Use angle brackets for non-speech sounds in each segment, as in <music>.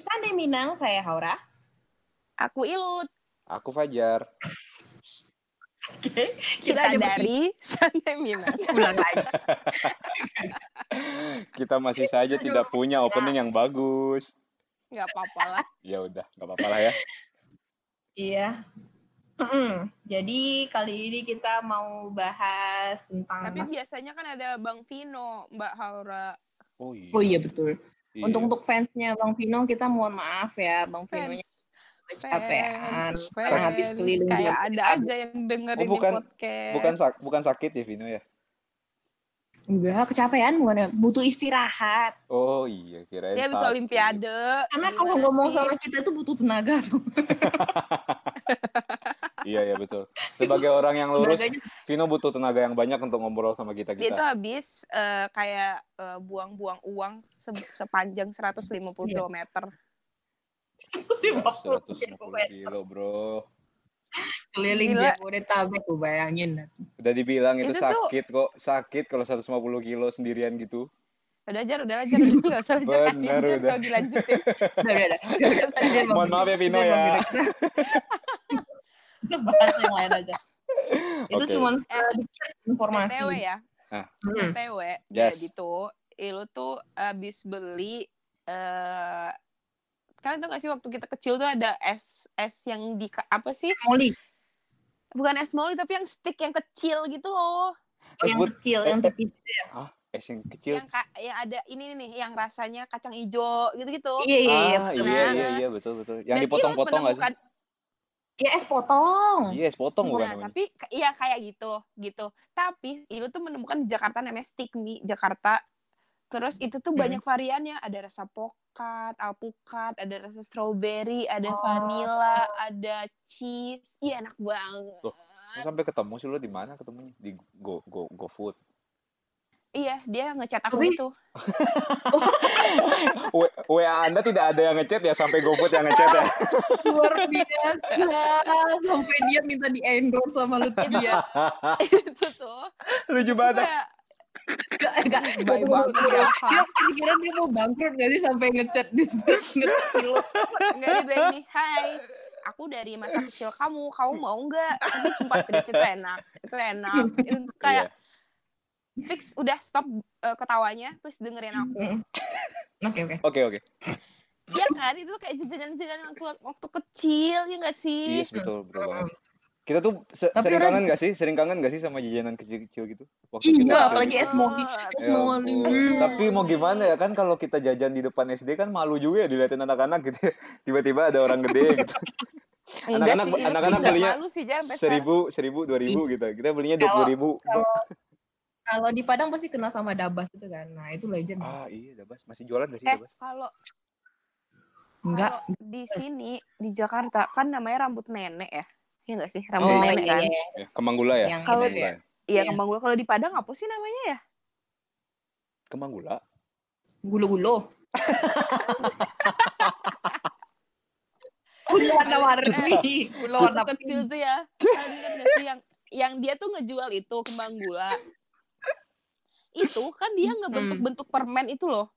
Sunday Minang, saya Haura. Aku Ilut. Aku Fajar. Oke, Kita, ada dari Sunday Minang. ulang lagi. <laughs> Kita masih saja tidak punya opening yang bagus. Nggak apa-apa lah. Ya udah, nggak apa-apa lah ya. Iya. Mm-mm. Jadi kali ini kita mau bahas tentang Tapi biasanya kan ada Bang Vino, Mbak Haura. Oh iya. Oh iya betul. Iya. Untuk untuk fansnya Bang Vino kita mohon maaf ya Bang Vinonya Fans. kecapean. Karena habis keliling Kayak ada aja yang dengerin Oh, bukan- di podcast. bukan sak bukan sakit ya Vino ya? Enggak, kecapean bukan ya? butuh istirahat. Oh iya, kirain Dia habis sakit. Olimpiade. Karena kalau ngomong sama kita itu butuh tenaga tuh. <laughs> Iya ya betul. Sebagai orang yang lurus, Tenaganya Vino butuh tenaga yang banyak untuk ngobrol sama kita Dia tuh kita. habis eh, kayak eh, buang-buang uang se- sepanjang 150 Iya. km. 150 150 kilo bro. Keliling Gila. Jabodetabek gue bayangin. Udah dibilang itu, Itu tuh- sakit kok, sakit kalau 150 kilo sendirian gitu. Udah ajar, udah ajar, udah <laughs> nggak usah ajar kasihan Benar, Jar udah. kalau dilanjutin. <laughs> Udah, udah, udah. Mohon maaf ya Vino ya. bahas yang lain aja. Itu Oke. cuma eh, dikit informasi. BTW ya, Hmm. BTW. Yes. Jadi tuh, Ilu tuh abis beli eh kalian tau gak sih waktu kita kecil tuh ada es es yang di apa sih? Molly Bukan es molly tapi yang stick yang kecil gitu loh. yang Sebut kecil, yang tipis. es yang kecil. Yang yang ada ini nih yang rasanya kacang hijau gitu-gitu. Iya, iya, iya. ah, betul. iya iya iya betul betul. Yang Dan dipotong-potong nggak sih? Iya, es potong. Iya, es potong bukan Nah, namanya. tapi iya kayak gitu, gitu. Tapi Ilu tuh menemukan di Jakarta namanya stick mie Jakarta. Terus itu tuh Hmm. banyak variannya, ada rasa pokat, alpukat, ada rasa strawberry, ada Oh. vanilla, ada cheese. Iya enak banget. Tuh. Sampai ketemu sih lu di mana ketemunya? Di Go Go GoFood. Iya, dia ngechat aku Tapi- gitu. <laughs> W- WA Anda tidak ada yang ngechat ya sampai GoFood yang ngechat ya. <laughs> Luar biasa. Sampai dia minta di endorse sama lu dia. <laughs> itu tuh. Lucu Itu banget. kayak Gak, gak. Banget ya. Dia mau bangkrut gak sih sampai ngechat di ngechat lu. Enggak dia bilang hai, aku dari masa kecil kamu, kamu mau nggak? Tapi sumpah serius itu enak, itu enak. Itu kayak Iya. fix udah stop eh, ketawanya terus dengerin aku Oke, oke. Oke oke. Iya kan itu kayak jajanan-jajanan waktu waktu kecil ya nggak sih Yes betul betul banget. Kita tuh se- Tapi sering orang- kangen gak sih? Sering kangen gak sih sama jajanan kecil-kecil gitu? Waktu Iya, kita apalagi es. Banget. Es ampun. Tapi mau gimana ya kan kalau kita jajan di depan SD kan malu juga ya diliatin anak-anak gitu. <laughs> Tiba-tiba ada orang gede gitu. Anak-anak- anak-anak belinya sih. Seribu, seribu, dua ribu gitu. Kita belinya dua Kalau- puluh ribu. Kalau kalau di Padang pasti kenal sama Dabas itu kan. Nah, itu legend. Ah iya, Dabas masih jualan gak sih eh Dabas? kalau Enggak. di sini di Jakarta kan namanya rambut nenek ya Iya nggak sih rambut Oh, nenek iya, kan iya. Ya, kembang gula ya? Yang Kalau Kembang ya. gula ya? iya Iya. kembang gula kalau di Padang apa sih namanya ya Kembang <laughs> gula? Gulu-gulu. Gula warna-warni. Gula waktu warna kecil tuh ya sih yang yang dia tuh ngejual itu kembang gula itu kan dia ngebentuk-bentuk permen itu loh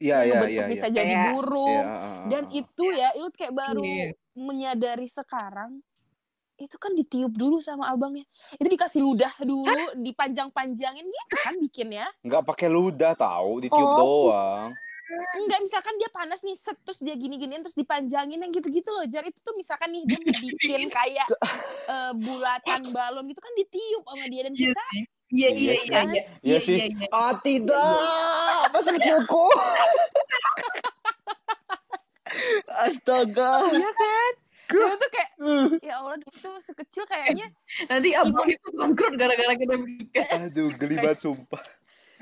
Iya, Yang iya, ngebentuk iya. bisa iya. jadi burung Iya, ah, ah, dan itu ya Ilut kayak baru Iya. menyadari sekarang itu kan ditiup dulu sama abangnya itu dikasih ludah dulu dipanjang-panjangin gitu kan bikinnya nggak pakai ludah tahu, ditiup Oh. doang. enggak misalkan dia panas nih set terus dia gini-giniin terus dipanjangin yang gitu-gitu loh jar itu tuh misalkan nih dia <laughs> bikin kayak eh, bulatan <laughs> balon gitu kan ditiup sama dia dan Iya kita. Iya, iya, Iya iya, kan? iya. Iya sih. iya, iya. Ah tidak, masa kecilku. <laughs> Astaga. iya kan itu tuh kayak Uh, ya Allah dulu tuh sekecil kayaknya <laughs> Nanti abang itu bangkrut gara-gara kita bikin. Aduh, geli banget sumpah.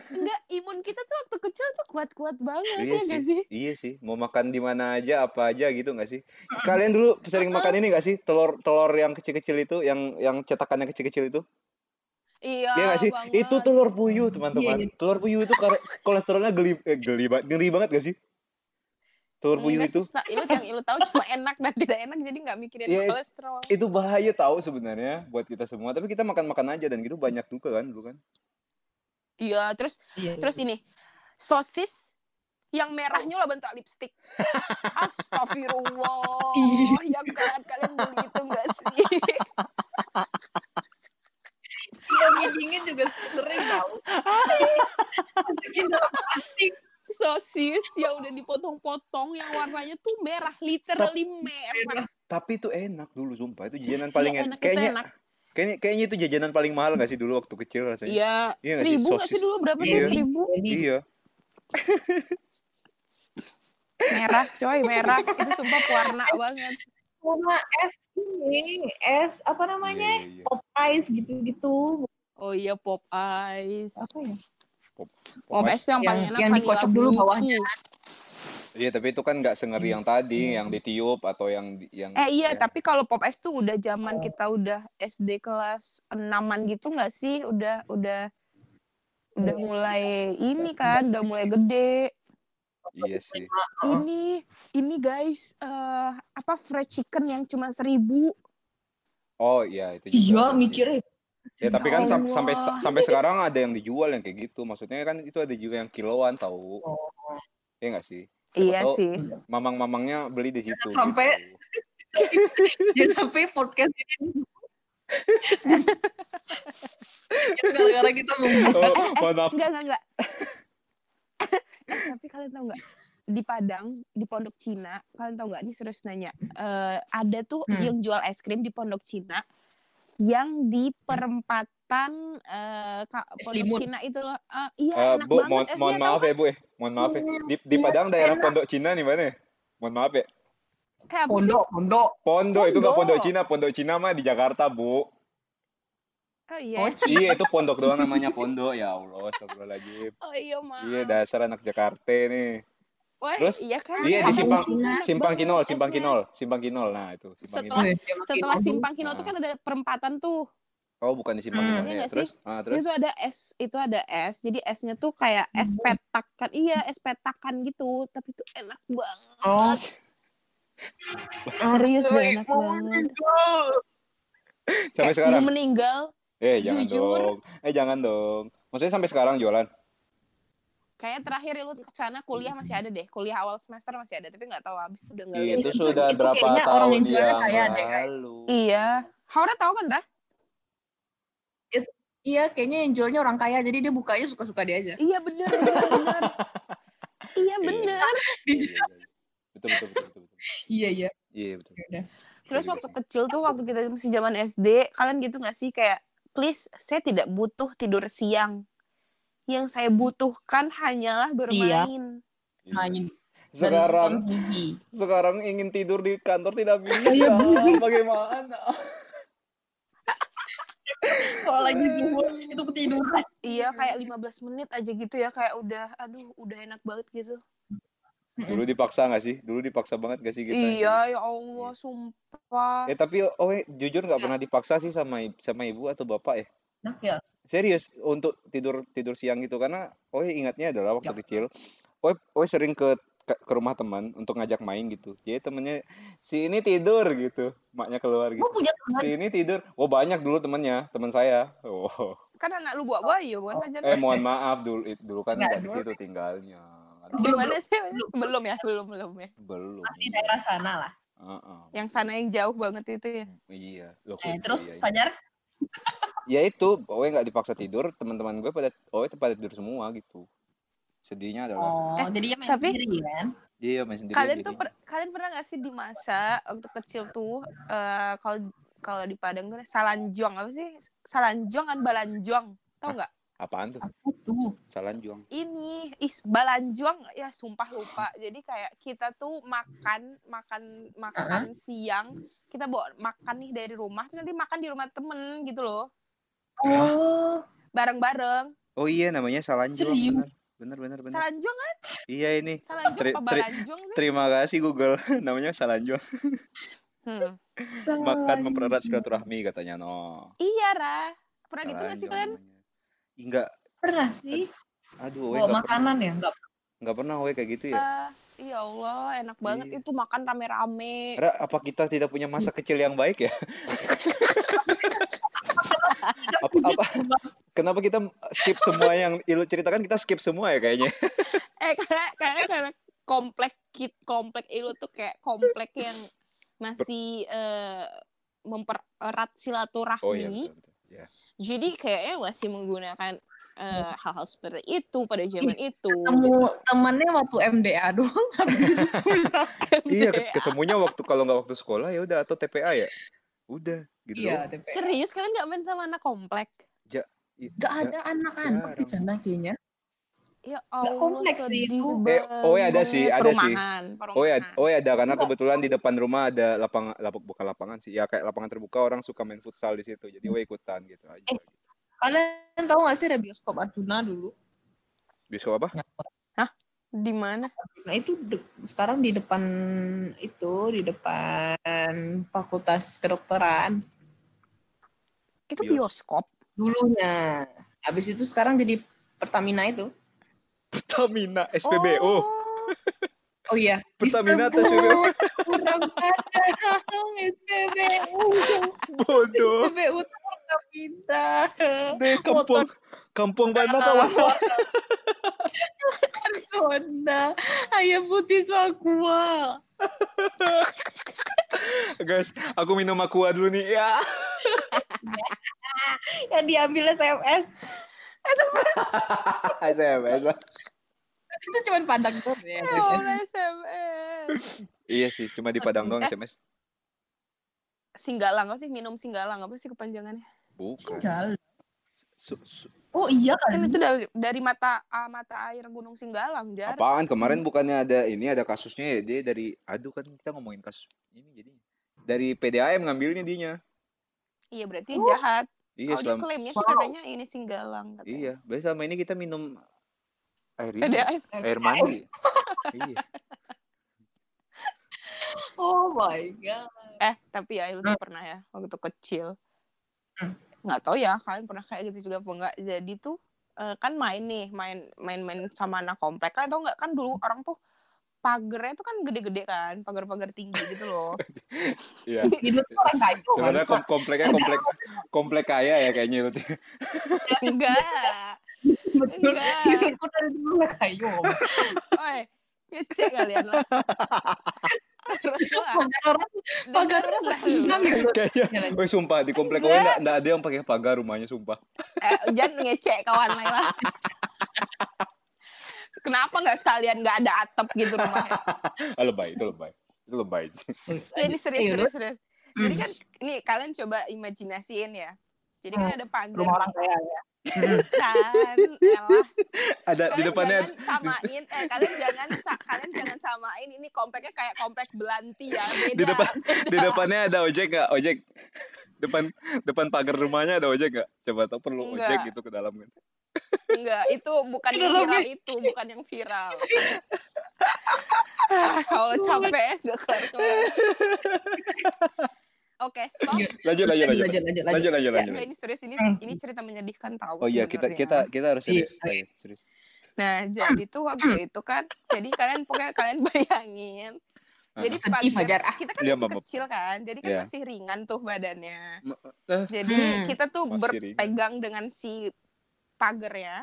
enggak imun kita tuh waktu kecil tuh kuat-kuat banget Iya ya sih, sih iya sih. Mau makan di mana aja, apa aja gitu nggak sih? Kalian dulu sering makan ini nggak sih? Telur telur yang kecil-kecil itu, yang yang cetakannya kecil-kecil itu? Iya Iya nggak sih? banget. Itu telur puyuh, teman-teman. Iya, iya. Telur puyuh itu <laughs> kolesterolnya geli eh, geli banget, ngeri banget gak sih? Telur puyuh Enggak itu Sta. Ilut yang ilu tahu cuma enak dan tidak enak jadi nggak mikirin Iya, kolesterol itu bahaya tahu sebenarnya buat kita semua. Tapi kita makan-makan aja dan gitu banyak juga kan, dulu kan? iya terus Iya. terus ini sosis yang merahnya lah bentuk lipstick. <laughs> Astagfirullah. yang kalian kalian beli itu enggak sih? <laughs> Kita dingin juga sering tau. Masukin dalam plastik. Sosis yang udah dipotong-potong yang warnanya tuh merah, literally merah. Tapi itu enak dulu sumpah. Itu jajanan paling Iya, enak. Kayaknya enak. kayaknya kayaknya itu jajanan paling mahal gak sih dulu waktu kecil rasanya? Iya, Iya sih? seribu nggak sih dulu berapa sih Iya. seribu? Iya. Merah, coy, merah. Itu sumpah warna banget. Sama es ini, es apa namanya? Iya, iya, iya. Pop ice gitu-gitu. Oh iya, pop ice. Apa ya? Pop- Pop pop ice yang, Yang- paling enak yang dikocok dulu bawahnya. tuh. Iya, tapi itu kan nggak sengeri yang tadi, yang ditiup atau yang yang Eh iya, ya. tapi kalau pop ice tuh udah zaman kita udah SD kelas 6-an gitu nggak sih? Udah udah udah mulai ini kan, udah mulai gede. Iya sih. Ini ini guys, eh apa fried chicken yang cuma seribu. Oh iya itu juga. Iya, sih. Ya tapi kan sam- sampai sampai sekarang ada yang dijual yang kayak gitu. Maksudnya kan itu ada juga yang kiloan tahu. Oh. Iya nggak sih? Iya tahu sih. Mamang-mamangnya beli di situ. Sampai- gitu. <laughs> Ya sampai podcast ini. <laughs> Gara-gara kita ngomong. Oh, mohon maaf. Enggak, enggak, enggak. Eh, tapi kalian tahu nggak? Di Padang, di Pondok Cina, kalian tahu nggak? Ini serius nanya. Eh, ada tuh Hmm. yang jual es krim di Pondok Cina yang di perempatan eh Ka- Es Pondok. Cina itu loh. Eh, iya, Eh, enak Bu, banget mohon, esnya, mohon maaf kan? ya, Bu. ya. Mohon maaf ya. Di, di Iya, Padang daerah enak. Pondok Cina nih mana? Mohon maaf ya. Eh, sih? Pondok, pondok. Pondok itu nggak Pondok. Cina. Pondok Cina mah di Jakarta, Bu. Oh iya. Oh, iya, itu pondok doang namanya pondok. Ya Allah, astagfirullahaladzim. Oh iya, maaf. Iya, dasar anak Jakarta nih. Wah, Terus, iya kan? Iya, di Simpang Simpang Kinol, Simpang. Kinol, Simpang Kinol. Nah, itu Simpang Setelah- Kinol. Setelah Simpang Kinol Nah. kan ada perempatan tuh. Oh, bukan di Simpang Hmm. Kinol Iya ya. Terus, ah, terus. Itu ada es, itu ada es. Jadi esnya tuh kayak es Hmm. petakan. Iya, es petakan gitu. Tapi tuh enak banget. Oh, Serius deh, Aduh, enak oh banget. Sampai Kayak sekarang. mau meninggal. Eh, jangan jujur. dong. Eh, jangan dong. Maksudnya sampai sekarang jualan? Kayak terakhir lu ke sana kuliah masih ada deh. Kuliah awal semester masih ada, tapi nggak tahu habis sudah nggak Iya, lihat. itu sudah itu berapa kayaknya orang tahun yang kayak lalu. Iya. Haura tahu kan, dah? iya kayaknya yang jualnya orang kaya, jadi dia bukanya suka-suka dia aja. Iya bener, bener, bener. Iya bener. Iya, iya, iya. Betul, betul, betul, betul. betul. Iya, iya. Iya, betul. Terus Juga waktu kecil tuh, waktu kita masih zaman SD, kalian gitu nggak sih kayak, please, saya tidak butuh tidur siang. Yang saya butuhkan hanyalah bermain. Iya. Main Sekarang sekarang ingin tidur di kantor tidak bisa. Iya, Bagaimana? <laughs> Kalau lagi zuhur itu ketiduran. Iya, kayak 15 menit aja gitu ya, kayak udah, aduh, udah enak banget gitu. Dulu dipaksa nggak sih? Dulu dipaksa banget gak sih kita? Iya, ya Allah, sumpah. Eh tapi oh eh, jujur nggak pernah dipaksa sih sama sama ibu atau bapak ya. Enak ya. Serius untuk tidur tidur siang gitu karena oh ingatnya adalah waktu Ya. kecil. Oh oh sering ke ke rumah teman untuk ngajak main gitu. Jadi temennya si ini tidur gitu, maknya keluar gitu. Gue punya teman. Si ini tidur. Oh banyak dulu temennya, teman saya. Oh. Kan anak lu buat bayi, bukan Fajar? Eh mohon maaf dulu it- dulu kan Enggak, nggak di situ tinggalnya. Gimana sih? Belum ya, belum, belum ya. Belum. Pasti iya. daerah sana lah. Heeh. Yang sana yang jauh banget itu ya. Iya. Loh, Eh, terus iya, iya. Fajar, ya itu oh nggak dipaksa tidur teman-teman gue pada oh itu pada tidur semua gitu sedihnya adalah oh, Eh, jadinya main tapi- sendiri kan? iya main sendiri Kalian jadi. tuh per- kalian pernah gak sih di masa waktu kecil tuh eh, kalau kalau di Padang tuh salanjuang apa sih? Salanjuang kan balanjuang. Tau nggak? apaan tuh Tuh. salanjuang Ini is balanjuang ya sumpah lupa. Jadi kayak kita tuh makan makan makan siang, kita bawa makan nih dari rumah terus nanti makan di rumah temen gitu loh. Oh, Bareng-bareng. oh iya namanya salanjuang Serius? bener bener bener Salanjuang kan? iya ini Salanjuang Tri- apa tri- balanjuang sih? terima kasih Google <laughs> namanya salanjuang Hmm. <laughs> makan mempererat silaturahmi katanya no Iya, Ra. Pernah gitu gak sih kalian? namanya. Enggak pernah sih. aduh we Bawa pernah makanan ya? Enggak. enggak pernah we kayak gitu ya Ah, Iya Allah, enak banget Iya. itu makan rame-rame. Ra, apa kita tidak punya masa kecil yang baik ya <laughs> apa apa? kenapa kita skip semua yang Ilu ceritakan? Kita skip semua ya kayaknya. Eh karena karena karena komplek kit komplek itu tuh kayak komplek yang masih eh, mempererat silaturahmi. Oh iya betul betul. Ya jadi kayaknya masih menggunakan eh, hal-hal seperti itu pada zaman itu ketemu temannya waktu MDA doang <laughs> iya ketemunya waktu kalau nggak waktu sekolah ya udah atau TPA ya udah gitu Iya, doang. TPA. serius kalian nggak main sama anak komplek I- Gak ada anak-anak di sana kayaknya. ya Nggak Allah kompleks sih itu. Eh, oh ya ada sih, ada sih. perumahan, Oh ya, oh ya ada karena Enggak. kebetulan di depan rumah ada lapangan, lapang, bukan lapangan sih, ya kayak lapangan terbuka orang suka main futsal di situ, jadi gue ikutan gitu aja. Eh. Kalian tahu gak sih ada bioskop Arjuna dulu? Bioskop apa? Di mana Nah itu de- sekarang di depan itu di depan Fakultas Kedokteran itu Bios- bioskop dulunya. Habis itu sekarang jadi Pertamina itu. Pertamina, SPBU. Oh. Oh iya, Pertamina atau disebut. Kurang kadang SPBU. Bodoh. SPBU pindah. Deh, kampung, kampung mana kawan? Ayam putih aqua. <laughs> Guys, aku minum aqua dulu nih. Ya. <laughs> Yang diambil SMS SMS. <laughs> itu cuma padang tuh ya. Ya SMS. Iya sih, cuma di Padang doang. SMS. Singgalang apa sih minum singgalang apa sih kepanjangannya? Bukan. Su- su- Oh iya Kan kan. itu dari dari mata ah, mata air Gunung Singgalang, Jar. Apaan? Kemarin bukannya ada ini ada kasusnya ya? Dia dari aduh kan kita ngomongin kasus ini jadi dari PDAM ngambilnya dinya. Iya, berarti Oh. jahat. Iya, oh, dia selama, klaimnya sih katanya ini Singgalang katanya. iya. Biasa selama ini kita minum air ini, PDAM. air mandi. <laughs> iya. Oh my god. Eh, tapi ya lu tuh pernah ya waktu kecil. Hmm. Nggak tahu ya, kalian pernah kayak gitu juga apa enggak? Jadi tuh eh, kan main nih, main main-main sama anak komplek. Kalian tau nggak kan dulu orang tuh pagernya tuh kan gede-gede kan, pagar-pagar tinggi gitu loh. Iya. <laughs> Ini tuh orang kayu kan. Sebenarnya kom kompleknya komplek komplek kaya ya kayaknya itu. <laughs> Enggak. Betul. Enggak. Hidupku dari dulu lah kayu. <laughs> Oi, ngecek kalian lah. Pagar orang pagar orang senang gitu. Kayaknya, Jalan. woi sumpah di komplek gue nggak nggak ada yang pakai pagar rumahnya sumpah. Eh, jangan ngecek kawan lain lah. Kenapa nggak sekalian nggak ada atap gitu rumahnya? Ah, <laughs> lebay itu lebay. Itu lebay ini serius, Ayo, serius, serius. Jadi Hmm. kan, nih kalian coba imajinasiin ya. Jadi kan ada pagar Rumah orang kaya ya. Kan, <laughs> elah. Ada di Kalian depannya jangan samain, eh kalian jangan sa- kalian jangan samain ini kompleknya kayak komplek Belanti ya, beda. Di depan- beda. di depannya ada ojek nggak? Ojek depan depan pagar rumahnya ada ojek nggak? Coba tau perlu Enggak. ojek gitu ke dalam kan? Enggak, itu bukan yang viral itu, bukan yang viral. <laughs> Kalau capek, nggak kelar-kelar. Oke, <laughs> stop. Lanjut lanjut lanjut. lanjut lanjut Lanjut lanjut. lanjut Ya, lanjut. Enggak, ini serius, ini Hmm. ini cerita menyedihkan tahu Oh iya kita kita kita harus Iya, serius. oke. Ayo, serius. Nah, jadi tuh waktu itu kan, jadi kalian pokoknya kalian <laughs> bayangin. Jadi pagar- Fajar. Ah. kita kan Iya, masih kecil kan, jadi kan Iya. masih ringan tuh badannya. eh, Jadi Hmm. kita tuh Masih berpegang dengan si pagar ya.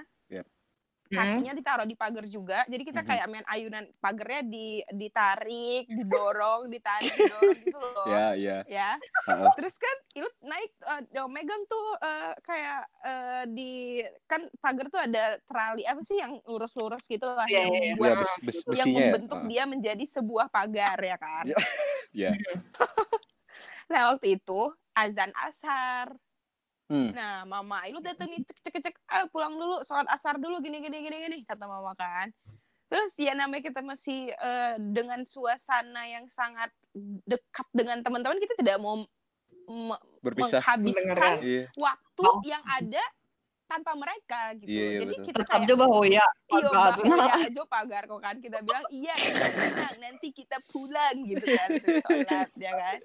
Hmm. kakinya ditaruh di pagar juga jadi kita Mhm. kayak main ayunan pagarnya di ditarik <laughs> didorong ditarik didorong gitu loh <laughs> Ya ya. ya Heeh. terus kan Ilut naik dia megang tuh eh, kayak eh, di kan pagar tuh ada trali apa sih yang lurus-lurus gitu lah Iya, yang iya, iya. membuat Ya, bes, bes, yang besinya ya. membentuk Heeh. dia menjadi sebuah pagar ya kan <laughs> Ya. Ya. nah waktu itu azan asar Hmm. Nah, mama, lu datang nih cek cek cek, ah, pulang dulu, sholat asar dulu, gini gini gini gini, kata mama kan. Terus ya namanya kita masih eh, dengan suasana yang sangat dekat dengan teman-teman, kita tidak mau me- Berpisah. menghabiskan Mendengarkan. Iya. waktu Oh. yang ada tanpa mereka gitu. Iya, iya, Jadi betul. kita Tetap kayak coba oh ya. Iya, Pagar. Mbak, oh ya, aja <laughs> pagar kok kan. Kita bilang, iya, kita nanti kita pulang gitu kan. Sholat, ya kan.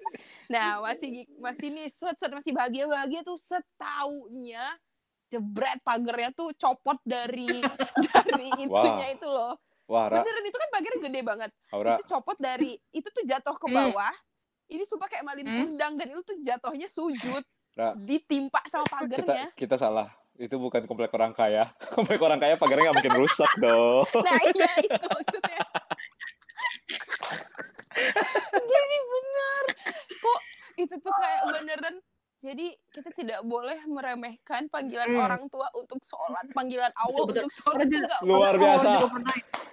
Nah, masih masih nih, set, set, masih bahagia-bahagia tuh setaunya jebret pagarnya tuh copot dari <laughs> dari itunya itu loh. Wah, Ra, Beneran itu kan pagarnya gede banget. Aura. Itu copot dari itu tuh jatuh ke Hmm. bawah. Ini sumpah kayak malin Hmm. undang dan itu tuh jatuhnya sujud. Ra, ditimpa sama kita pagernya. kita salah. Itu bukan komplek orang kaya. <laughs> Komplek orang kaya pagarnya nggak mungkin rusak dong. <laughs> Nah iya itu maksudnya. Jadi benar. Kok itu tuh kayak beneran. Jadi kita tidak boleh meremehkan panggilan Hmm. orang tua untuk sholat, panggilan Allah Betul, betul. untuk sholat itu juga- Luar biasa.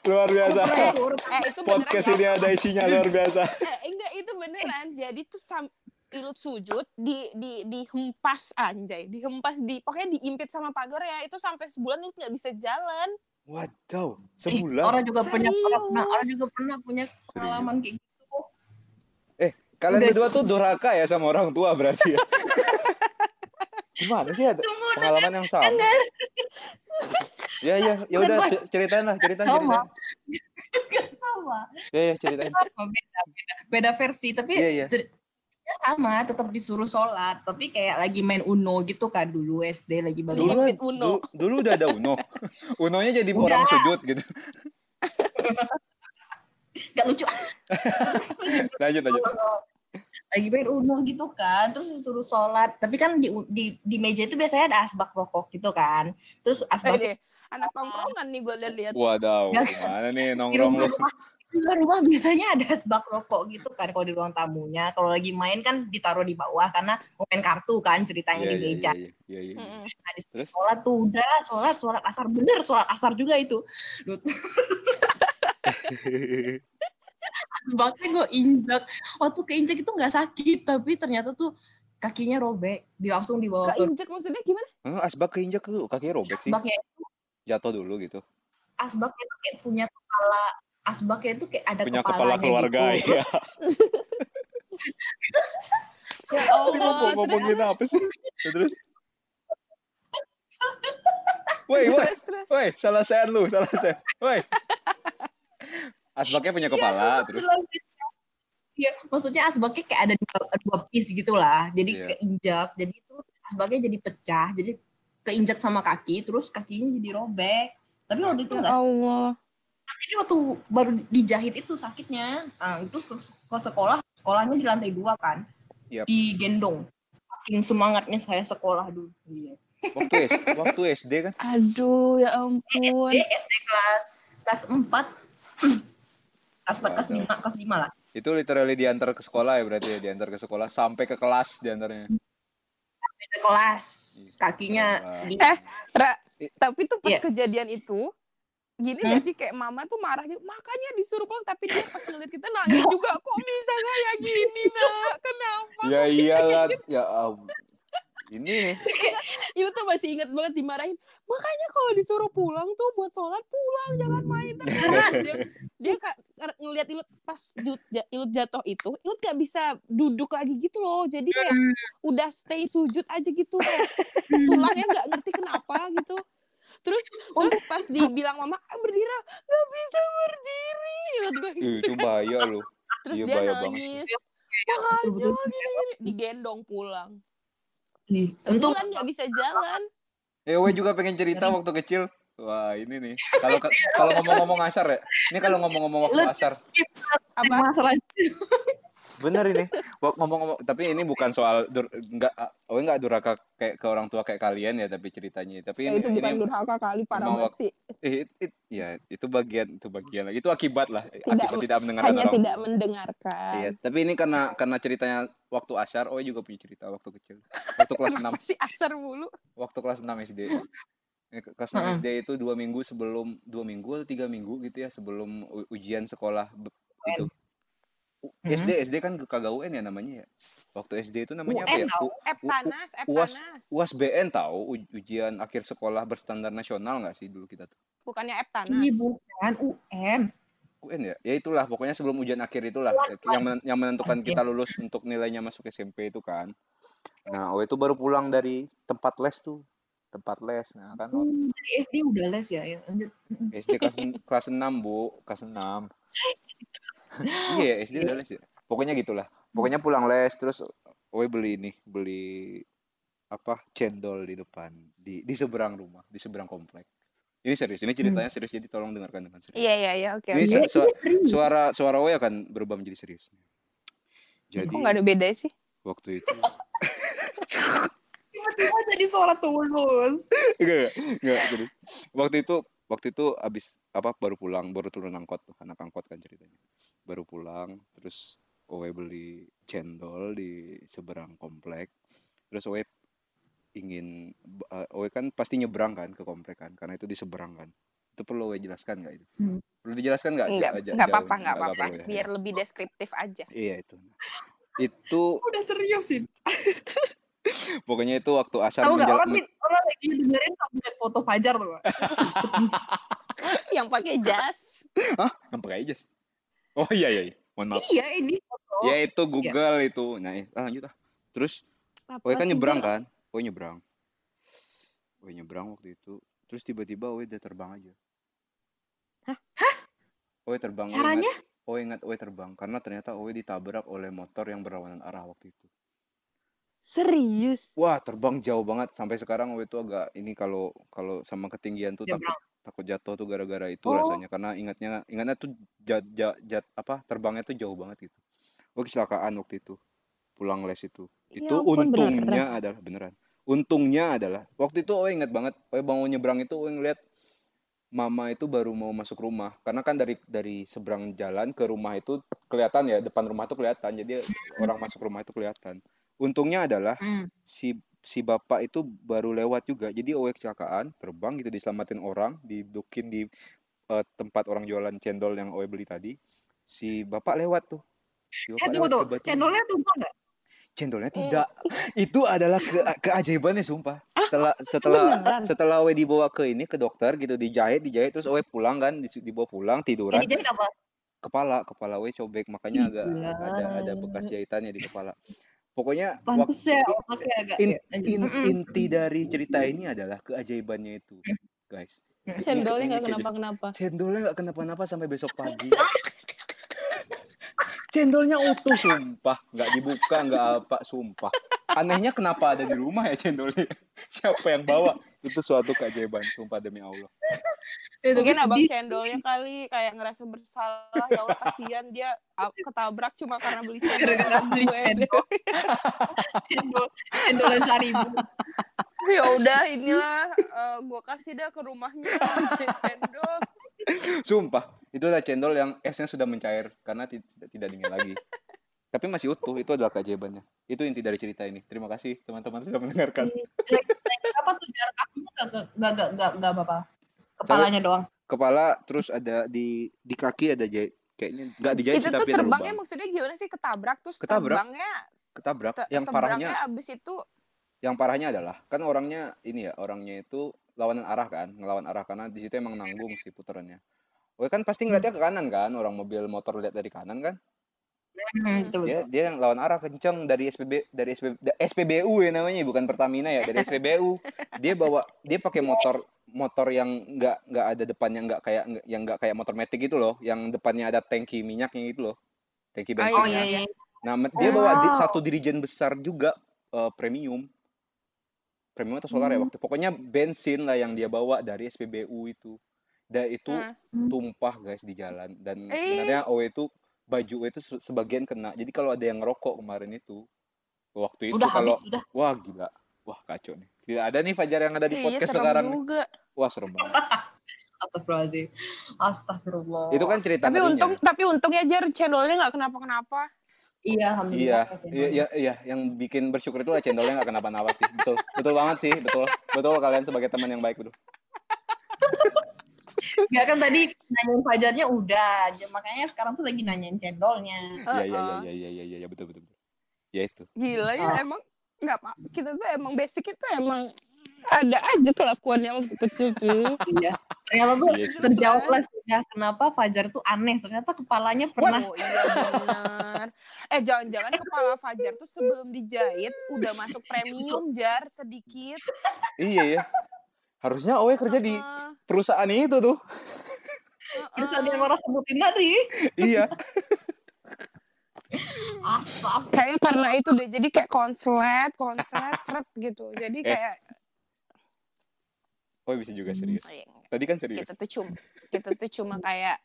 Luar biasa. Eh itu. Podcast ini ada isinya luar biasa. Eh, enggak itu beneran. Jadi tuh sam ilut sujud di di dihempas anjay, dihempas di pokoknya diimpit sama pagar ya. Itu sampai sebulan ilut nggak bisa jalan. Waduh, Eh, sebulan. orang juga punya Serius? pernah orang juga pernah punya pengalaman kayak gitu. Kalian Udah. berdua tuh durhaka ya sama orang tua berarti ya. <laughs> Gimana sih ada Tunggu, pengalaman yang sama? Ya ya, ya udah ceritain lah, ceritain Sama. ceritain. <laughs> sama. Ya ya ceritain. Beda, beda, beda versi tapi Iya, iya. Ceritanya sama tetap disuruh sholat tapi kayak lagi main uno gitu kan dulu SD lagi baru Dulu Uno. dulu, dulu udah ada Uno. <laughs> Unonya jadi Udah. orang sujud gitu. <laughs> gak lucu <laughs> Lanjut lanjut. lagi main uno gitu kan terus disuruh sholat tapi kan di di di meja itu biasanya ada asbak rokok gitu kan terus Eh asbak deh, anak tongkrongan nih gue lihat. Waduh, Gak. gimana nih nongkrong rumah di luar rumah biasanya ada asbak rokok gitu kan kalau di ruang tamunya kalau lagi main kan ditaruh di bawah karena main kartu kan ceritanya Iya di iya meja iya iya. iya. Mm-mm. Nah, di Terus? sholat tuh udah sholat sholat asar bener sholat asar juga itu <laughs> Bahkan gue injak waktu keinjak itu nggak sakit tapi ternyata tuh kakinya robek di langsung dibawa ke Keinjek maksudnya gimana? Oh, asbak keinjak tuh kakinya robek sih. asbaknya Jatuh dulu gitu. asbaknya tuh kayak punya kepala asbaknya itu kayak ada Punya kepala kepalanya keluarga gitu. <laughs> Ya. Ya Allah, ngomongin apa sih? Terus <laughs> Woi, woi, woi, salah sen lu, salah sen. Woi. Asbaknya punya kepala, terus Iya, maksudnya asbaknya kayak ada dua, dua piece gitu lah. Jadi Iya. keinjak, jadi itu asbaknya jadi pecah, jadi keinjak sama kaki, terus kakinya jadi robek. Tapi waktu itu nggak Allah. Jadi waktu baru dijahit itu sakitnya. Nah, itu ke, ke sekolah, sekolahnya di lantai dua kan, Yap. digendong. Saking semangatnya saya sekolah dulu. Iya. waktu S, waktu SD kan. Aduh, ya ampun. SD, SD kelas kelas empat, <clears throat> kelas empat, kelas lima, kelas lima lah. Itu literally diantar ke sekolah ya berarti ya, diantar ke sekolah sampai ke kelas diantarnya. Beda kelas, kakinya di Eh, Ra, tapi tuh pas Iya. kejadian itu gini Hmm? gak sih kayak mama tuh marah gitu makanya disuruh pulang tapi dia pas ngeliat kita nangis juga kok bisa kayak gini <laughs> nak? Kenapa Ya iyalah, kayak ya ampun. Ini nih, gitu? <laughs> Ibu tuh masih inget banget dimarahin makanya kalau disuruh pulang tuh buat sholat pulang jangan main. Terus <laughs> dia, dia kak ngeliat ilut pas jut, ilut jatuh itu ilut gak bisa duduk lagi gitu loh. Jadi kayak udah stay sujud aja gitu kayak tulangnya nggak ngerti kenapa gitu terus terus pas dibilang mama ah, berdiri nggak bisa berdiri gitu itu kan. bahaya loh. terus iya, dia bahaya banget nangis makanya gini, gini. digendong pulang Ih, Untung nggak bisa jalan Eh, gue juga pengen cerita waktu kecil. Wah, ini nih. Kalau <laughs> kalau ngomong-ngomong asar ya. Ini kalau ngomong-ngomong waktu asar. apa masalah <laughs> Bener ini. Ngomong-ngomong, tapi ini bukan soal dur, enggak oh enggak durhaka kayak ke orang tua kayak kalian ya, tapi ceritanya. Tapi ya, ini, itu bukan ini durhaka kali parah emang banget sih eh, it- it- ya itu bagian itu bagian lagi. Itu akibat lah. Tidak- akibat tidak mendengarkan hanya orang tidak mendengarkan Iya, tapi ini karena karena ceritanya waktu asar, oh juga punya cerita waktu kecil. Waktu kelas 6, kenapa sih asar mulu waktu kelas 6 SD. Eh, ke- Kelas 6 Heeh. SD itu dua minggu sebelum dua minggu atau tiga minggu gitu ya sebelum ujian sekolah itu. Mhm. SD SD kan kagak UN ya namanya ya. Waktu SD itu namanya apa UN ya? tau. U- Eptanas uas Eptanas UAS BN tahu ujian akhir sekolah berstandar nasional nggak sih dulu kita tuh? bukannya Ini Eptanas bukan UN. UN ya? Ya itulah pokoknya sebelum ujian akhir itulah yang men- yang menentukan Oke. kita lulus untuk nilainya masuk SMP itu kan. Nah, oh itu baru pulang dari tempat les tuh. Tempat les. Nah, kan oh, Hmm, Dari SD udah les ya. ya. lanjut. <laughs> SD kelas kelas 6, Bu. Kelas 6. <laughs> iya, SD udah les ya. Pokoknya gitulah. Pokoknya pulang les terus Owe beli ini, beli apa? Cendol di depan di di seberang rumah, di seberang komplek. Ini serius, ini ceritanya serius jadi tolong dengarkan dengan serius. iya iya iya oke Ini oke. Iya, su- ini serius. suara suara Owe akan berubah menjadi serius. Jadi kok nggak ada beda sih waktu itu <laughs> Tiba-tiba jadi suara tulus. Enggak, enggak, serius. Waktu itu waktu itu abis apa baru pulang, baru turun angkot tuh, anak angkot kan ceritanya. Baru pulang, terus Owe beli cendol di seberang komplek. Terus Owe ingin uh, Owe kan pasti nyebrang kan ke komplek kan, karena itu di seberang kan. Itu perlu Owe jelaskan nggak itu? Hmm. Perlu dijelaskan nggak? Enggak, Ja- ja- enggak apa-apa, enggak apa-apa. ya, Biar ya. lebih deskriptif aja. Iya itu. Itu Udah serius sih. <laughs> pokoknya itu waktu Asan Tahu nggak menjel- orang, lagi dengerin sambil foto Fajar tuh. <laughs> Yang pakai jas. Hah? Yang pakai jas? Oh iya iya. iya. Mohon maaf. iya ini foto. Ya itu Google itu. Nah, ah, lanjut ah. Terus Apa kan nyebrang kan? Owe nyebrang. Owe nyebrang waktu itu. Terus tiba-tiba Owe udah terbang aja. Hah? Owe terbang. Owe Caranya? ingat, Owe ingat Owe terbang karena ternyata Owe ditabrak oleh motor yang berlawanan arah waktu itu. Serius. Wah, terbang jauh banget sampai sekarang Owe itu agak ini kalau kalau sama ketinggian tuh takut Nyebrang. takut jatuh tuh gara-gara itu Oh. rasanya karena ingatnya ingatnya tuh jat, jat, jat apa terbangnya tuh jauh banget gitu. Owe kecelakaan waktu itu. Pulang les itu. Ya Itu ampun, untungnya adalah beneran. Untungnya adalah waktu itu Owe ingat banget. Owe bangun nyebrang itu Owe ngeliat mama itu baru mau masuk rumah karena kan dari dari seberang jalan ke rumah itu kelihatan ya depan rumah itu kelihatan jadi <laughs> orang masuk rumah itu kelihatan untungnya adalah Hmm. si si bapak itu baru lewat juga jadi Owe kecelakaan terbang gitu diselamatin orang didukin di eh, tempat orang jualan cendol yang Owe beli tadi si bapak lewat tuh si Eh bapak tunggu lewat tuh, channelnya tumpah nggak? cendolnya Eh. tidak itu adalah ke keajaibannya sumpah setelah setelah beneran? setelah Owe dibawa ke ini ke dokter gitu dijahit dijahit terus Owe pulang kan di- dibawa pulang Yang tiduran dijahit apa? kepala kepala Owe cobek makanya Ih, agak gila. ada ada bekas jahitannya di kepala pokoknya waktu Pantes ya otaknya agak. in- ya, in- Mm-mm. inti dari cerita ini adalah keajaibannya itu guys. Cendolnya nggak kenapa-kenapa. cendolnya nggak kenapa-napa sampai besok pagi. Cendolnya utuh sumpah. Nggak dibuka nggak apa sumpah. Anehnya kenapa ada di rumah ya cendolnya? <laughs> Siapa yang bawa? Itu suatu keajaiban sumpah demi Allah Tapi Mungkin abang sedih. cendolnya kali kayak ngerasa bersalah ya Allah kasihan dia ketabrak cuma karena beli cendol. Gara-gara beli cendol. cendol cendolan seribu. ya udah inilah eh, gua kasih dah ke rumahnya cendol. sumpah itu adalah cendol yang esnya sudah mencair karena ti- tidak tidak dingin lagi tapi masih utuh itu adalah keajaibannya itu inti dari cerita ini terima kasih teman-teman sudah mendengarkan Naik apa tuh kakinya nggak nggak nggak nggak nggak apa-apa. Kepalanya doang. kepala terus ada di di kaki ada jahit kayaknya nggak dijahit Itu tuh tapi terbangnya lubang maksudnya gimana sih ketabrak terus Ketabrak. terbangnya ketabrak te- yang parahnya terbangnya abis itu yang parahnya adalah kan orangnya ini ya orangnya itu lawanan arah kan ngelawan arah karena di situ emang nanggung sih putarannya Oke kan pasti ngeliatnya ke kanan kan orang mobil motor lihat dari kanan kan Hmm, betul, dia betul. dia yang lawan arah kenceng dari SPB dari SPB, SPBU ya namanya bukan Pertamina ya dari SPBU dia bawa dia pakai motor motor yang nggak nggak ada depannya nggak kayak yang nggak kayak motor metik gitu loh yang depannya ada tangki minyaknya gitu loh tangki Oh bensinnya iya iya. nah dia bawa di- Wow. satu dirijen besar juga eh, premium premium atau solar ya Hmm. waktu pokoknya bensin lah yang dia bawa dari SPBU itu dan itu Nah, tumpah guys di jalan dan Eh. sebenarnya Owe itu baju Owe itu se- sebagian kena jadi kalau ada yang ngerokok kemarin itu waktu itu Udah kalau habis udah. wah gila wah kacau nih tidak ada nih Fajar yang ada di iya podcast serem sekarang nih. juga wah serem banget <laughs> Astagfirullahaladzim. Astagfirullah. itu kan cerita tapi ngerinya. untung tapi untungnya jar cendolnya nggak kenapa-kenapa Iya, iya alhamdulillah. iya iya iya yang bikin bersyukur itu lah cendolnya nggak kenapa-napa sih betul betul banget sih betul betul kalian sebagai teman yang baik betul Gak kan tadi nanyain Fajarnya udah, makanya sekarang tuh lagi nanyain cendolnya. iya iya Heeh. iya iya iya iya iya betul betul betul. ya itu gila ya Ah. emang nggak apa kita tuh emang basic itu emang ada aja kelakuan yang waktu kecil tuh <laughs> Iya. Ternyata tuh Iya terjawab lah sudah kenapa Fajar tuh aneh. Ternyata kepalanya pernah Oh iya benar. Eh jangan-jangan kepala Fajar tuh sebelum dijahit udah masuk <laughs> premium jar sedikit. iya ya harusnya Owe kerja di perusahaan itu tuh Terus heeh. ada yang orang sebutin tadi. iya <laughs> Asap. Kayaknya karena itu deh jadi kayak konslet, konslet, <laughs> seret gitu. Jadi Eh. kayak Owe bisa juga serius Hmm, iya, tadi kan serius kita tuh cuma kita tuh cuma kayak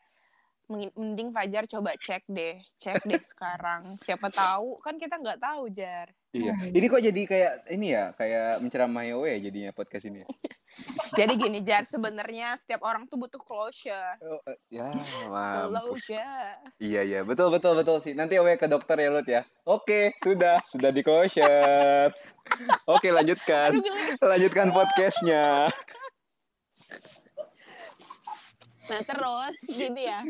Mending Fajar coba cek deh, cek deh <laughs> sekarang. Siapa tahu kan kita nggak tahu Jar. Iya. Hmm. Ini kok jadi kayak ini ya, kayak menceramahi Owe ya jadinya podcast ini. <laughs> Jadi gini Jar, sebenarnya setiap orang tuh butuh closure. Oh, eh, ya, mampus. Closure. Iya iya, betul betul betul sih. Nanti Owe ke dokter ya Lut ya. Oke, sudah, sudah di closure. <laughs> Oke, lanjutkan. Lanjutkan podcastnya. Nah terus gini ya,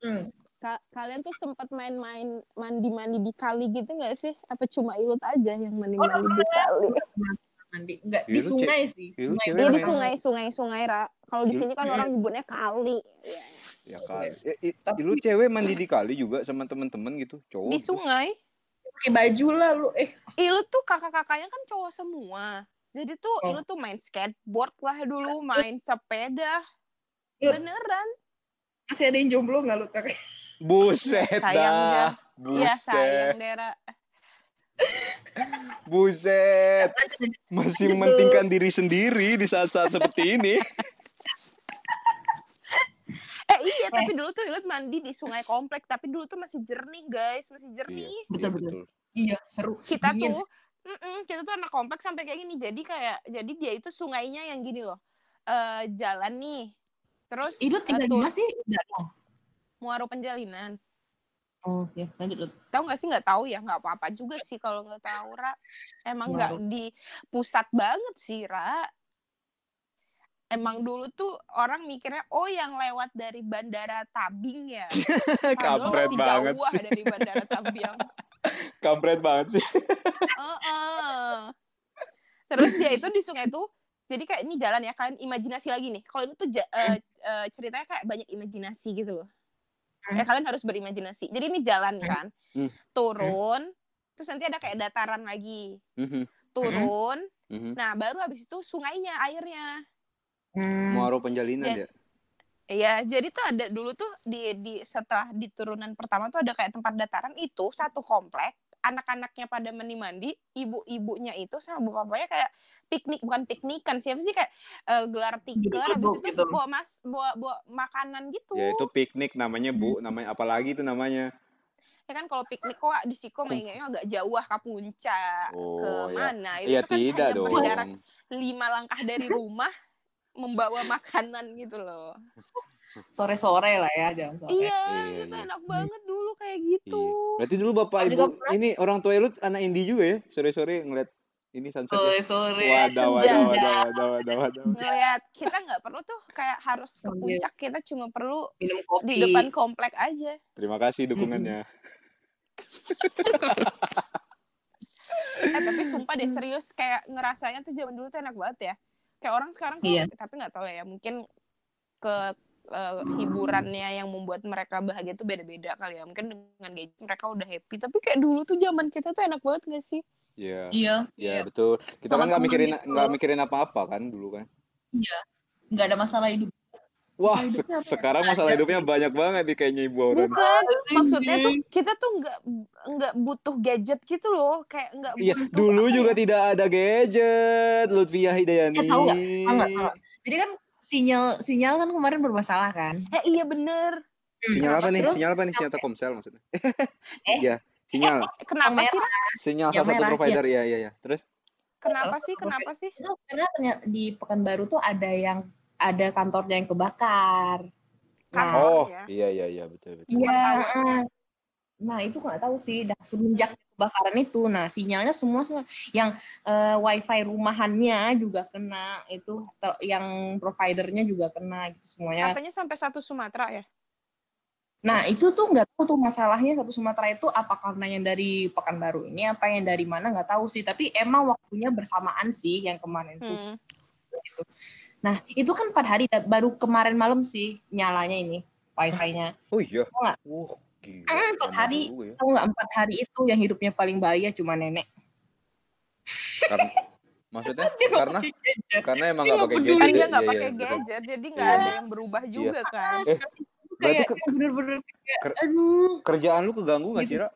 Hmm. ka- kalian tuh sempat main-main mandi-mandi di kali gitu nggak sih? Apa cuma Ilut aja yang mandi-mandi di kali? Mandi. Enggak, Iya, di sungai sih. iya, Iya di main- sungai, sungai, sungai Ra. Kalau di Iya. sini kan orang nyebutnya kali. Ya kali. I- Tapi- lu cewek mandi di kali juga sama temen-temen gitu, cowok. Di gitu. sungai. Pakai baju lah lu. Eh, Ilut tuh kakak-kakaknya kan cowok semua. Jadi tuh Oh. Ilut tuh main skateboard lah dulu, main sepeda. Yuk. Beneran. masih ada yang jomblo nggak lu kakak? Buset Sayang, dah. Iya sayang Buset. Dera. Buset. Masih mementingkan diri sendiri di saat-saat seperti ini. Eh iya, tapi dulu tuh Ilut mandi di sungai komplek, tapi dulu tuh masih jernih guys, masih jernih. Iya, Betul, iya, betul. Iya, seru. Kita Dingin. tuh, mm-mm, kita tuh anak komplek sampai kayak gini. Jadi kayak, jadi dia itu sungainya yang gini loh, eh jalan nih, terus Itu tinggal eh, di tuh mana sih? Muaro Penjalinan. Oh, ya, lanjut. Lut. Tahu nggak sih? Nggak tahu ya, nggak apa-apa juga sih kalau nggak tahu Ra. Emang nggak di pusat banget sih Ra. Emang dulu tuh orang mikirnya oh yang lewat dari bandara Tabing ya. <laughs> Kampret masih banget jauh sih. dari bandara Tabing. <laughs> Kampret banget sih. Heeh. Terus dia itu di sungai tuh jadi kayak ini jalan ya kalian imajinasi lagi nih. Kalau itu tuh ja- eh, eh, ceritanya kayak banyak imajinasi gitu loh. Hmm. Ya kalian harus berimajinasi. Jadi ini jalan kan, Hmm. turun, terus nanti ada kayak dataran lagi, turun. Nah baru habis itu sungainya airnya. Hmm. Muaro penjalinan Ja- ya. Iya, jadi tuh ada dulu tuh di di setelah di turunan pertama tuh ada kayak tempat dataran itu satu komplek anak-anaknya pada mandi-mandi, ibu-ibunya itu sama bapak-bapaknya kayak piknik bukan piknikan siapa sih kayak eh, gelar tikar habis itu gitu. bawa mas bawa bawa makanan gitu. Ya itu piknik namanya Bu, namanya apalagi itu namanya. Ya kan kalau piknik kok di Siko mainnya agak jauh ah, ke puncak Oh, ke ya. mana itu Iya tuh kan tidak hanya dong. berjarak lima langkah dari rumah membawa makanan gitu loh. Sore-sore lah ya, jangan sore. Iya, Iya, itu iya. enak banget kayak gitu. Iya. Berarti dulu bapak Aku ibu pernah. ini orang tua lu anak indie juga ya? Sore-sore ngeliat ini sunset. ya? Sore-sore. Wadah, wadah, wadah, wadah, wadah, wadah. ngelihat kita nggak perlu tuh kayak harus ke Sambil puncak kita cuma perlu Minum kopi. di depan komplek aja Terima kasih dukungannya. <laughs> eh tapi sumpah deh serius kayak ngerasanya tuh zaman dulu tuh enak banget ya kayak orang sekarang tuh Iya. tapi nggak tahu lah ya mungkin ke eh, hiburannya yang membuat mereka bahagia tuh beda-beda kali ya mungkin dengan gadget mereka udah happy tapi kayak dulu tuh zaman kita tuh enak banget gak sih Iya. Iya. Ya betul. Kita Sama kan nggak mikirin nggak mikirin apa-apa kan dulu kan. Nggak ada masalah hidup. Wah, se- ya? sekarang Ada masalah sih. hidupnya banyak banget nih kayaknya ibu orang. bukan maksudnya tuh kita tuh nggak nggak butuh gadget gitu loh kayak nggak Iya, dulu juga ya? tidak ada gadget, Lutfiah Hidayani. Eh? Tahu nggak? Tahu nggak? Jadi kan sinyal sinyal kan kemarin bermasalah kan. eh iya bener Sinyal apa nih? Terus Sinyal apa nih? Sinyal Telkomsel maksudnya. <laughs> Eh. Iya, sinyal. kenapa Yang sih Sinyal Yang salah satu merah, provider. Iya, iya, iya. Terus kenapa sih kenapa sih itu karena ternyata di Pekanbaru tuh ada yang ada kantornya yang kebakar. Nah. Oh, ya. iya iya iya betul betul. iya. Nah itu nggak tahu sih. Dah semenjak kebakaran itu, nah sinyalnya semua semua yang eh, wifi rumahannya juga kena itu ter- yang providernya juga kena gitu semuanya. katanya sampai satu Sumatera ya Nah itu tuh nggak tahu tuh masalahnya satu Sumatera itu apa karena yang dari Pekanbaru ini apa yang dari mana nggak tahu sih. Tapi emang waktunya bersamaan sih yang kemarin tuh. Hmm. Nah, itu kan 4 hari, baru kemarin malam sih nyalanya ini, wifi-nya. Oh iya. Tahu? Wah, gila. Mm, empat hari. ya. Tahu nggak 4 hari itu yang hidupnya paling bahaya cuma nenek. Karena maksudnya <laughs> karena karena emang nggak pakai gadget. dia nggak Iya, pakai iya, gadget jadi nggak Iya. ada yang berubah juga kan Eh, Itu berarti kayak ke- bener-bener kayak, ker- aduh. Kerjaan lu keganggu nggak Gitu. sih, Ra?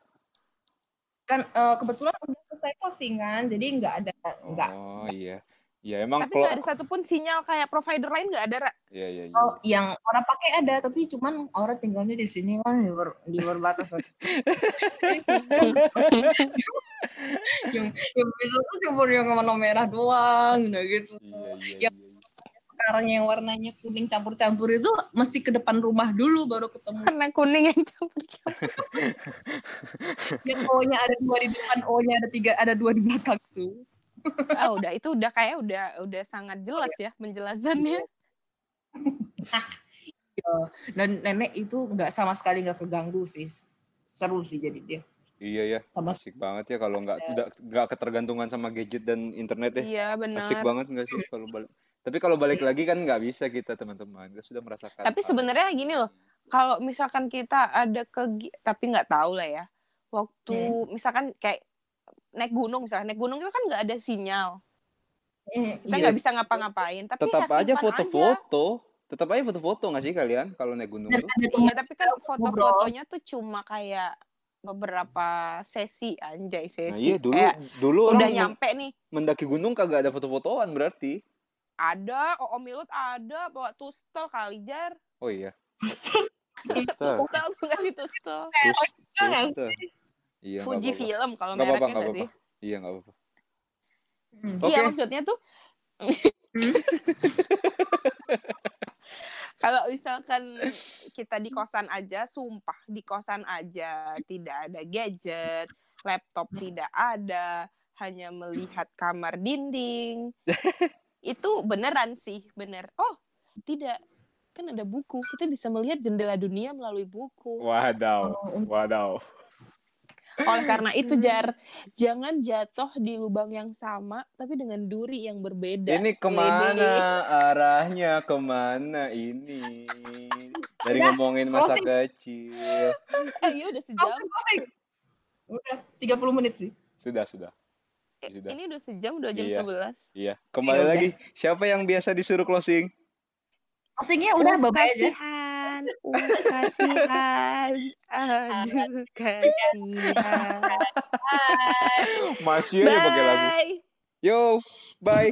Kan eh, kebetulan udah selesai closing kan, jadi nggak ada, nggak. Oh iya. Ya emang Tapi kalau nggak ada satupun sinyal kayak provider lain nggak ada, Ra. ya ya ya. Oh, yang orang pakai ada, tapi cuman orang tinggalnya di sini kan di, ber, di berbatasan. yang yang bisa tuh cuma yang warna merah doang, nah gitu. Iya iya yang iya. sekarang yang warnanya kuning campur-campur itu mesti ke depan rumah dulu baru ketemu. Warna kuning yang campur-campur. Yang O-nya ada dua di depan, O-nya ada tiga, ada dua di belakang tuh. <laughs> Ah, udah itu udah kayak udah udah sangat jelas ya penjelasannya. Ya, Dan nenek itu nggak sama sekali nggak keganggu sih. Seru sih jadi dia. Iya ya. Sama Asik banget ya kalau nggak udah nggak ketergantungan sama gadget dan internet ya. Iya benar. Asik banget nggak sih kalau balik. Tapi kalau balik lagi kan nggak bisa kita teman-teman. Kita sudah merasakan. Tapi sebenarnya gini loh, kalau misalkan kita ada ke tapi nggak tahu lah ya. Waktu misalkan kayak naik gunung misalnya, naik gunung itu kan nggak ada sinyal. Eh, Kita iya. nggak bisa ngapa-ngapain. Tapi tetap having aja foto-foto. Tetap aja foto-foto nggak sih kalian kalau naik gunung Dan tuh? ada Iya, tapi kan foto-fotonya tuh cuma kayak beberapa sesi anjay Nah sesi. iya dulu Kayak dulu udah nyampe nih. mendaki gunung kagak ada foto-fotoan berarti. Ada, oh Milut ada bawa tustel kali jar. Oh iya. Tustel tuh nggak sih tustel. Iya. Fuji apa-apa. film kalau mereknya nggak nggak sih? apa-apa. Iya nggak apa-apa. Hmm. Oke. Iya maksudnya tuh <laughs> kalau misalkan kita di kosan aja, sumpah di kosan aja tidak ada gadget, laptop tidak ada, hanya melihat kamar dinding. <laughs> Itu beneran sih, bener. Oh, tidak. Kan ada buku. Kita bisa melihat jendela dunia melalui buku. Wadaw. Wadaw. Oleh karena itu, Jar, jangan jatuh di lubang yang sama, tapi dengan duri yang berbeda. Ini ke mana Widih. arahnya? Ke mana ini? Dari Udah, ngomongin masa closing. kecil. Eh, iya udah sejam. Closing, closing. Udah 30 menit sih. Sudah, sudah. Sudah. Ini udah sejam, udah jam Iya. 11. Iya. Kembali udah. lagi. Siapa yang biasa disuruh closing? Closingnya udah Uh, bye aja. Kasihan, uh, kasihan, aduh <laughs> kasihan. Masih aja pakai lagu. Bye. Yo, bye.